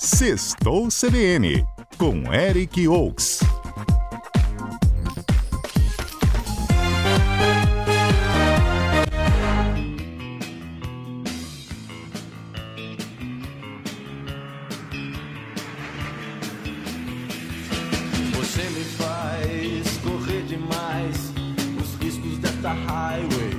Sextou CBN, com Eric Oaks. Você me faz correr demais os riscos desta highway.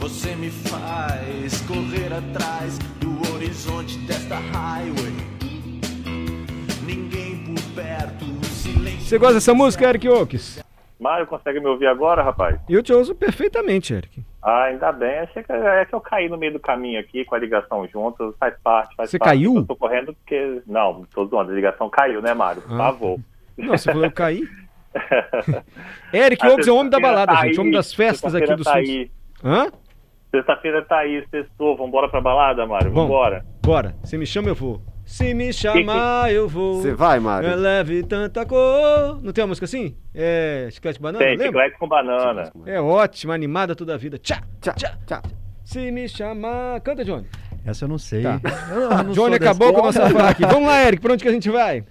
Você me faz correr atrás horizonte desta highway. Ninguém por perto, silêncio. Você gosta dessa música, Eric Oaks? Mário, consegue me ouvir agora, rapaz? Eu te ouço perfeitamente, Eric. Ah, ainda bem. Achei que, é que eu caí no meio do caminho aqui com a ligação junto. Faz parte, faz Você parte. caiu? Eu tô correndo porque... Não, tô zoando. A ligação caiu, né, Mário? Por Ah. favor. Nossa, você falou eu caí? Eric Oaks é o homem da balada, tá gente. aí, Homem das festas aqui do tá Sul. Hã? Sexta-feira tá aí, sextou. Vambora pra balada, Mário? Bom. Vambora. Bora. Se me chama, eu vou. Se me chamar, eu vou. Você vai, Mário? É leve tanta cor. Não tem uma música assim? É chiclete banana? Tem, lembra? chiclete com banana. É ótima, animada toda a vida. Tchá, Tchau, tchá. tchau. Se me chamar. Canta, Johnny. Essa eu não sei. Tá. Eu não- eu Johnny acabou com a nossa aqui. Vamos lá, Eric. Pra onde que a gente vai?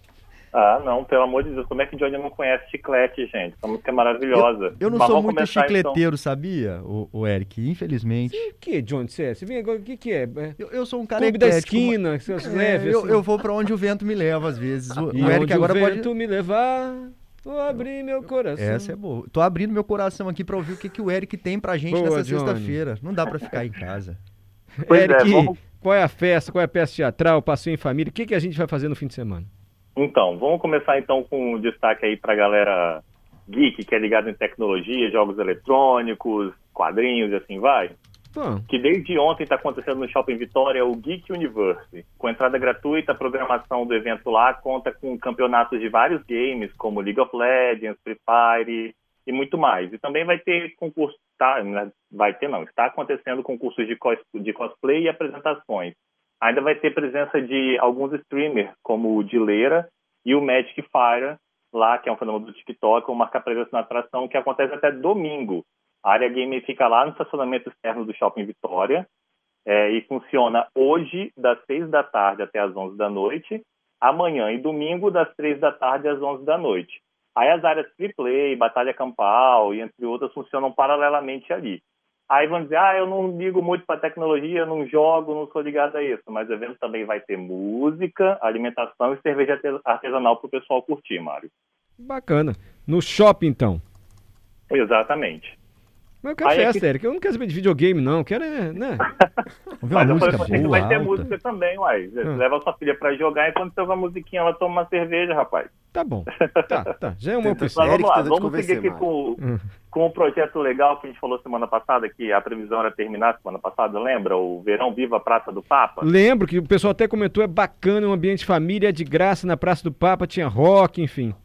Ah, não, pelo amor de Deus. Como é que Johnny não conhece chiclete, gente? Essa música é maravilhosa. Eu não Mas sou muito então. chicleteiro, sabia, o, o Eric? Infelizmente. O que, Johnny? Você é? Você vem agora. O que, que é? É Eu, eu sou um cara Clube da esquina, que você É, leve, eu, assim. eu vou pra onde o vento me leva, às vezes. O, E o Eric onde agora o vento pode. me levar, vou abrir meu coração. Essa é boa. Tô abrindo meu coração aqui pra ouvir o que, que o Eric tem pra gente Boa, nessa sexta-feira. Não dá pra ficar em casa. Pois é, Eric, vamos- qual é a festa? Qual é a peça teatral? Passeio em família? O que, que a gente vai fazer no fim de semana? Então, vamos começar então com um destaque aí pra galera geek, que é ligada em tecnologia, jogos eletrônicos, quadrinhos e assim vai. Bom, Que desde ontem está acontecendo no Shopping Vitória o Geek Universe. Com entrada gratuita, a programação do evento lá conta com campeonatos de vários games, como League of Legends, Free Fire e muito mais. E também vai ter concurso, tá, né, vai ter não, está acontecendo concursos de, cos, de cosplay e apresentações. Ainda vai ter presença de alguns streamers, como o Dileira e o Magic Fire, lá, que é um fenômeno do TikTok, vão marcar presença na atração, que acontece até domingo. A área game fica lá no estacionamento externo do Shopping Vitória é, e funciona hoje das 6 da tarde até as 11 da noite, amanhã e domingo das 3 da tarde às 11 da noite. Aí as áreas free play, batalha campal e entre outras funcionam paralelamente ali. Aí vão dizer, ah, eu não ligo muito para tecnologia, não jogo, não sou ligado a isso. Mas o evento também vai ter música, alimentação e cerveja artes- artesanal para o pessoal curtir, Mário. bacana. No shopping, então. Exatamente. Mas eu quero Aí festa, aqui- Eric. Eu não quero saber de videogame, não. Eu quero, é, né? Ver uma Mas eu música falei que boa, vai ter alta. música também, uai. Você Hum. Leva sua filha pra jogar enquanto você ouve a musiquinha, ela toma uma cerveja, rapaz. Tá bom. Tá, tá. Já é uma opção. Mas vamos lá, vamos seguir aqui com, Hum. Com o projeto legal que a gente falou semana passada, que a previsão era terminar semana passada, lembra? O Verão Viva Praça do Papa? Lembro que o pessoal até comentou, é bacana, um ambiente família, é de graça na Praça do Papa, tinha rock, enfim.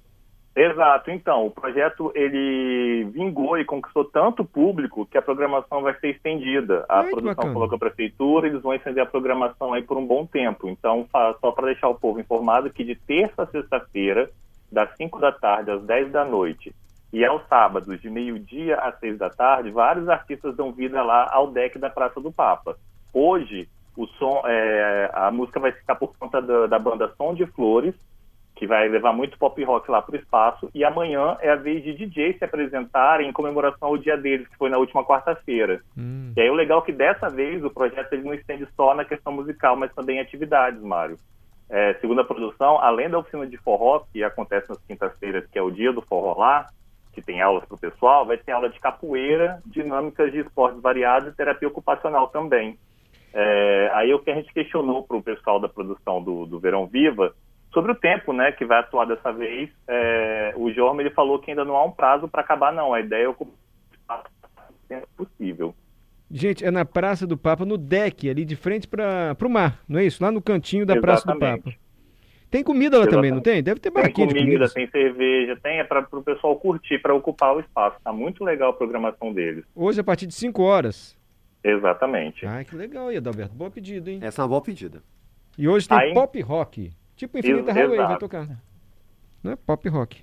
Exato, então, o projeto ele vingou e conquistou tanto público que a programação vai ser estendida. A Ai, produção com a prefeitura, eles vão estender a programação aí por um bom tempo. Então, só para deixar o povo informado que de terça a sexta-feira, das 5 da tarde às 10 da noite, e aos sábados, de meio-dia às 6 da tarde, vários artistas dão vida lá ao deck da Praça do Papa. Hoje, o som, é, a música vai ficar por conta da, da banda Som de Flores, que vai levar muito pop rock lá para o espaço. E amanhã é a vez de DJ se apresentarem em comemoração ao dia deles, que foi na última quarta-feira. Hum. E aí o legal é que dessa vez o projeto ele não estende só na questão musical, mas também em atividades, Mário. É, segundo a produção, além da oficina de forró, que acontece nas quintas-feiras, que é o dia do forró lá, que tem aulas para o pessoal, vai ter aula de capoeira, dinâmicas de esportes variados e terapia ocupacional também. É, aí o que a gente questionou para o pessoal da produção do, do Verão Viva sobre o tempo, né, que vai atuar dessa vez. É, o Jorma ele falou que ainda não há um prazo para acabar, não. A ideia é ocupar o tempo possível. Gente, é na Praça do Papa, no deck, ali de frente para o mar, não é isso? Lá no cantinho da Praça do Exatamente. Papa. Tem comida lá também, não Exatamente. tem? Deve ter Tem barraquinha de comida, comida. tem cerveja, tem é para o pessoal curtir, para ocupar o espaço. Tá muito legal a programação deles. Hoje, a partir de 5 horas. Exatamente. Ai, que legal, aí, Adalberto. Boa pedida, hein? Essa é uma boa pedida. E hoje tem Aí- pop rock. Tipo Infinita Ex- Highway vai tocar. Não é pop rock.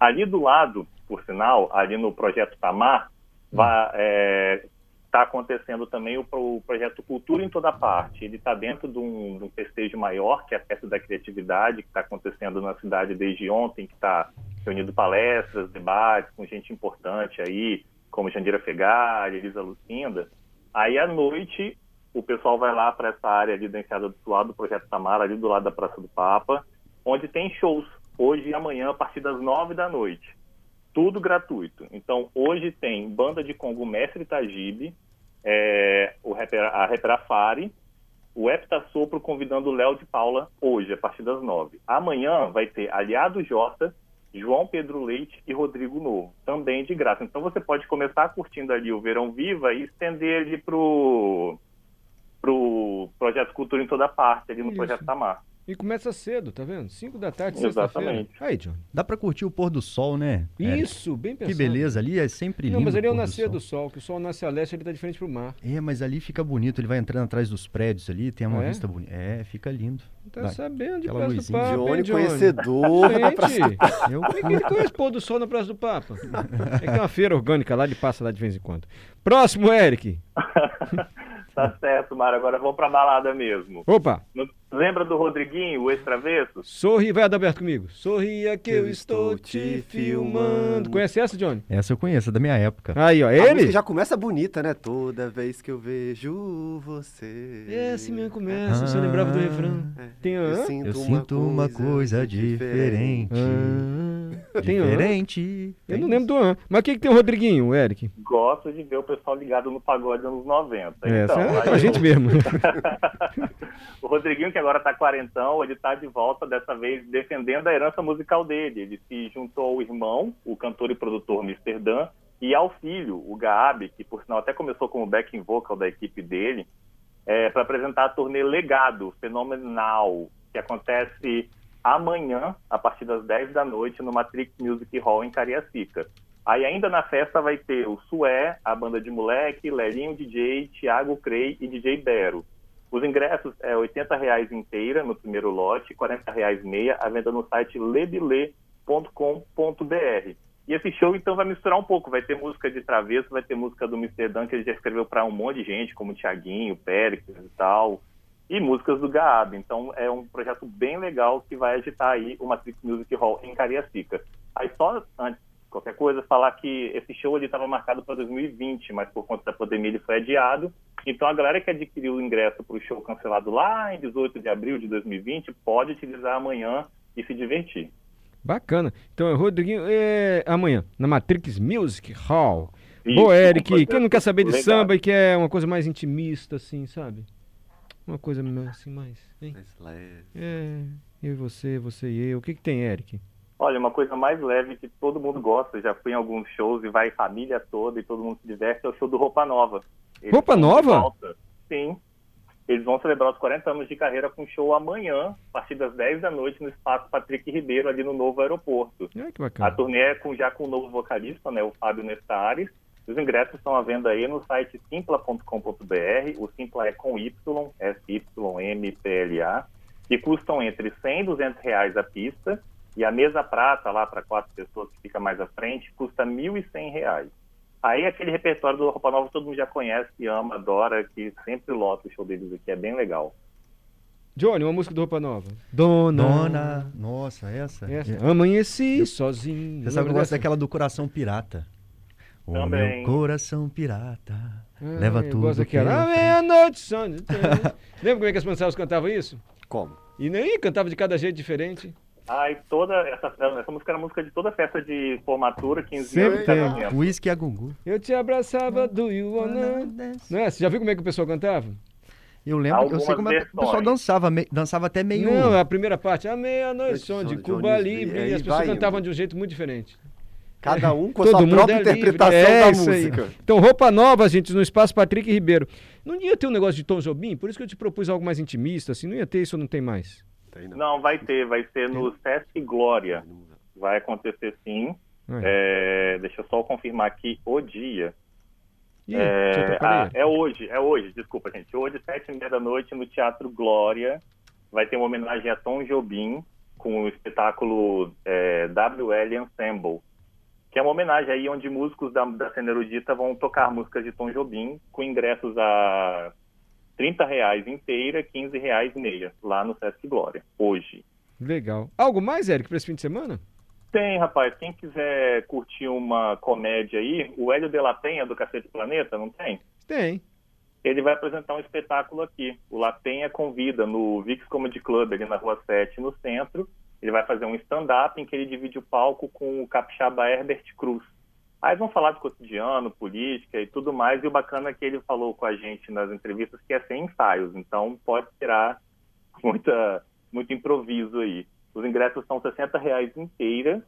Ali do lado, por sinal, ali no projeto Tamar, vai, é, está acontecendo também o, o, projeto Cultura em Toda Parte. Ele está dentro de um, de um, festejo maior, que é a Festa da Criatividade, que está acontecendo na cidade desde ontem, que está reunindo palestras, debates com gente importante aí, como Jandira Fegali, Elisa Lucinda. Aí, à noite, o pessoal vai lá para essa área ali da enseada do lado do Projeto Tamara, ali do lado da Praça do Papa, onde tem shows, hoje e amanhã, a partir das nove da noite tudo gratuito. Então, hoje tem banda de Congo Mestre Tajibe, é, o rapper, a rapper Afari, o Epta Sopro convidando o Léo de Paula hoje, a partir das nove. Amanhã vai ter Aliado Jota, João Pedro Leite e Rodrigo Novo, também de graça. Então você pode começar curtindo ali o Verão Viva e estender ele pro, pro Projeto Cultura em toda parte, ali no Isso. Projeto Tamar. E começa cedo, tá vendo? 5 da tarde, sexta-feira. Aí, John. Dá pra curtir o pôr do sol, né? Isso, bem pensado. Que beleza, ali é sempre lindo. Não, mas ali é o nascer do, do, sol, que o sol nasce a leste, ele tá de frente pro mar. É, mas ali fica bonito, ele vai entrando atrás dos prédios ali, tem uma é? vista bonita. É, fica lindo. Tá Vai. sabendo de Praça luzinha. do Papa, Johnny, conhecedor da Praça do Papa. Eu... Como é que ele conhece pôr do sol na Praça do Papa? É que é uma feira orgânica lá, ele passa lá de vez em quando. Próximo, Eric. Tá certo, Mário. Agora vamos pra balada mesmo. Opa! Lembra do Rodriguinho, o extravesso? Sorri, vai aberto comigo. Sorria que eu, eu estou te filmando. Conhece essa, Johnny? Essa eu conheço, é da minha época. Aí, ó, A ele? já começa bonita, né? Toda vez que eu vejo você. É, assim mesmo começa. Ah, você lembrava do refrão. É. Tem, eu sinto, eu uma, sinto coisa uma coisa diferente. diferente. Ah, diferente. Eu não lembro do an. Mas o que, que tem o Rodriguinho, o Eric? Gosto de ver o pessoal ligado no pagode anos 90. É, então, é pra gente mesmo. o Rodriguinho, que agora está quarentão, ele está de volta, dessa vez defendendo a herança musical dele. Ele se juntou ao irmão, o cantor e produtor Mr. Dan, e ao filho, o Gaab, que por sinal até começou como backing vocal da equipe dele, é, para apresentar a turnê Legado, fenomenal, que acontece amanhã, a partir das 10 da noite, no Matrix Music Hall em Cariacica. Aí ainda na festa vai ter o Sué, a banda de moleque, Lelinho DJ, Thiago Crei e DJ Bero. Os ingressos é R$ 80,00 inteira no primeiro lote, R$ 40,00 meia, a venda no site lebile.com.br. E esse show, então, vai misturar um pouco. Vai ter música de Travesso, vai ter música do Mr. Dan, que ele já escreveu para um monte de gente, como Tiaguinho, Péricles e tal, e músicas do Gaab. Então, é um projeto bem legal que vai agitar aí o Matrix Music Hall em Cariacica. Aí, só antes qualquer coisa, falar que esse show ele estava marcado para 2020, mas por conta da pandemia ele foi adiado. Então a galera que adquiriu o ingresso para o show cancelado lá em 18 de abril de 2020 pode utilizar amanhã e se divertir. Bacana. Então, é Rodriguinho, é, amanhã, na Matrix Music Hall. Isso, Boa, Eric, quem não quer saber de legal. samba e quer uma coisa mais intimista, assim, sabe? Uma coisa assim, mais. Hein? Mais leve. É, eu e você, você e eu. O que, que tem, Eric? Olha, uma coisa mais leve que todo mundo gosta, já fui em alguns shows e vai família toda e todo mundo se diverte, é o show do Roupa Nova. Eles Roupa Nova? Sim. Eles vão celebrar os 40 anos de carreira com show amanhã, a partir das 10 da noite, no Espaço Patrick Ribeiro, ali no novo aeroporto. É, que bacana. A turnê é com, já com o novo vocalista, né, o Fábio Nestares. Os ingressos estão à venda aí no site simpla.com.br. O Simpla é com Y, S-Y-M-P-L-A, e custam entre 100 e 200 reais a pista e a mesa prata lá para quatro pessoas que fica mais à frente custa R$ 1.100. Aí aquele repertório do Roupa Nova todo mundo já conhece, ama, adora, que sempre lota o show deles aqui, é bem legal. Johnny, uma música do Roupa Nova. Dona. Dona. Nossa, essa? essa. É. Amanheci eu, sozinho. Você sabe que eu gosto daquela do Coração Pirata. O Também. meu coração pirata ah, leva tudo. Daquela. Meia-noite, Lembra como é que as Pancelas cantavam isso? Como? E nem cantava de cada jeito diferente. Ai, toda essa, essa música era música de toda festa de formatura, 15 Sempre anos. Sempre tem. Whisky a Gugu. Eu te abraçava do You Wanna... Não é? Você já viu como é que o pessoal cantava? Eu lembro, Algumas eu sei como é o pessoal dançava, me, dançava até meio... Não, a primeira parte, a meia-noite, som de Cuba Libre, e, e as pessoas cantavam de um jeito muito diferente. Cada um com a sua própria é interpretação é, da música. Aí. Então, roupa nova, gente, no espaço Patrick Ribeiro. Não ia ter um negócio de Tom Jobim, por isso que eu te propus algo mais intimista, assim, não ia ter isso ou não tem mais? Tem, não. não, vai ter, vai ser no Sesc Glória. Vai acontecer sim. É, deixa eu só confirmar aqui o dia. Ih, é, ah, é hoje, é hoje, desculpa, gente. Hoje, sete e meia da noite, no Teatro Glória, vai ter uma homenagem a Tom Jobim com o espetáculo é, WL Ensemble. Que é uma homenagem aí onde músicos da, da cena erudita vão tocar músicas de Tom Jobim com ingressos a 30 reais inteira, 15 reais meia, lá no Sesc Glória, hoje. Legal. Algo mais, Eric, para esse fim de semana? Tem, rapaz. Quem quiser curtir uma comédia aí, o Hélio de la Penha, do Cacete Planeta, não tem? Tem. Ele vai apresentar um espetáculo aqui. O La Penha convida no Vix Comedy Club, ali na Rua 7, no centro. Ele vai fazer um stand-up em que ele divide o palco com o capixaba Herbert Cruz. Aí vão falar de cotidiano, política e tudo mais. E o bacana é que ele falou com a gente nas entrevistas que é sem ensaios. Então pode tirar muita, muito improviso aí. Os ingressos são 60 reais inteira,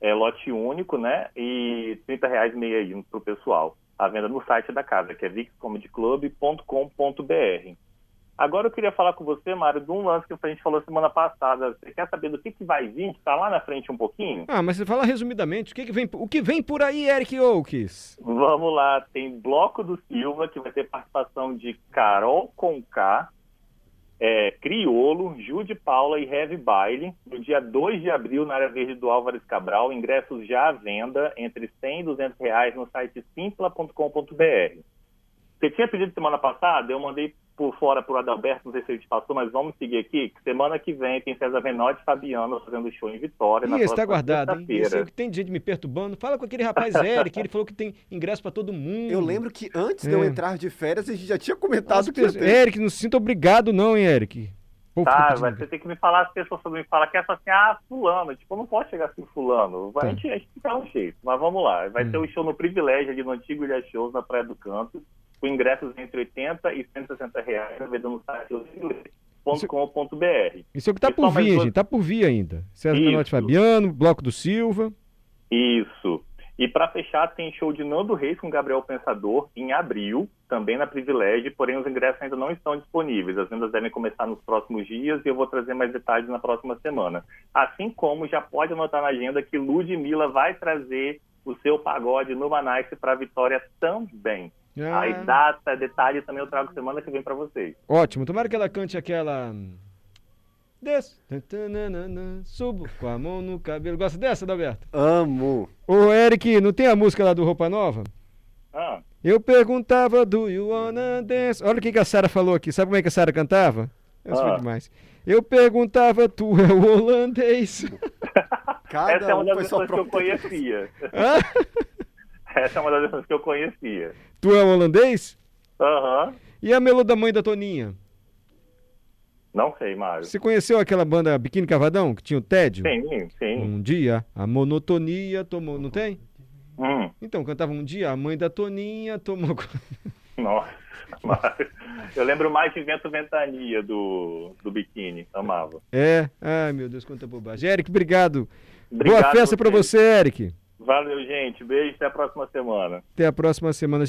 é lote único, né? E 30 reais meia aí pro pessoal. A venda no site da casa, que é vixcomedyclub.com.br. Agora eu queria falar com você, Mário, de um lance que a gente falou semana passada. Você quer saber do que, que vai vir? Está lá na frente um pouquinho? Ah, mas você fala resumidamente. O que, que, vem, o que vem por aí, Eric Oakes? Vamos lá. Tem Bloco do Silva, que vai ter participação de Carol Conká, é, Criolo, Ju de Paula e Heavy Baile, no dia 2 de abril, na área verde do Álvares Cabral. Ingressos já à venda, entre 100 e 200 reais, no site simpla.com.br. Você tinha pedido semana passada, eu mandei por fora para o Adalberto, não sei se ele te passou, mas vamos seguir aqui, que semana que vem tem César Venotti e Fabiano fazendo show em Vitória. Ih, está guardado, hein? Esse é o que tem gente me perturbando. Fala com aquele rapaz Eric, ele falou que tem ingresso para todo mundo. Eu lembro que antes é. de eu é. entrar de férias, a gente já tinha comentado que pessoas... Eric, não se sinta obrigado não, hein, Eric? Pô, tá, mas você tem que me falar, as pessoas me falam que é assim, ah, fulano, tipo, não pode chegar assim, fulano. Tá. A, gente, a gente um jeito, mas vamos lá. Vai hum. ter o um show no Privilégio ali no Antigo Ilha Shows, na Praia do Canto com ingressos entre 80 e 160 reais, vendo no site .com.br. Isso é o que está por vir, gente, está por vir ainda. César Menotti Fabiano, Bloco do Silva. Isso. E para fechar, tem show de Nando Reis com Gabriel Pensador em abril, também na Privilégio, porém os ingressos ainda não estão disponíveis. As vendas devem começar nos próximos dias e eu vou trazer mais detalhes na próxima semana. Assim como já pode anotar na agenda que Ludmilla vai trazer o seu pagode no Manice para a Vitória também. Ah. Aí data, detalhe também eu trago semana que vem para vocês. Ótimo. Tomara que ela cante aquela. Desço. Subo com a mão no cabelo. Gosta dessa, Adalberto? Amo. Ô, Eric, não tem a música lá do Roupa Nova? Ah. Eu perguntava do You Wanna Dance. Olha o que, que a Sara falou aqui. Sabe como é que a Sara cantava? Isso ah. demais. Eu perguntava, tu é o holandês. Cada Essa é uma das pessoas que eu conhecia. Essa é uma das pessoas que eu conhecia. Tu é holandês? Aham. Uhum. E a Melô da Mãe da Toninha? Não sei, Mário. Você conheceu aquela banda Biquíni Cavadão, que tinha o tédio? Sim, sim. Um dia a monotonia tomou... Não tem? Hum. Então, cantava um dia a mãe da Toninha tomou... Nossa, Mário. Eu lembro mais de Vento Ventania do, do Biquíni, amava. É? Ai, meu Deus, quanta bobagem. Eric, obrigado. obrigado Boa festa para você, Eric. Valeu, gente. Beijo, até a próxima semana. Até a próxima semana.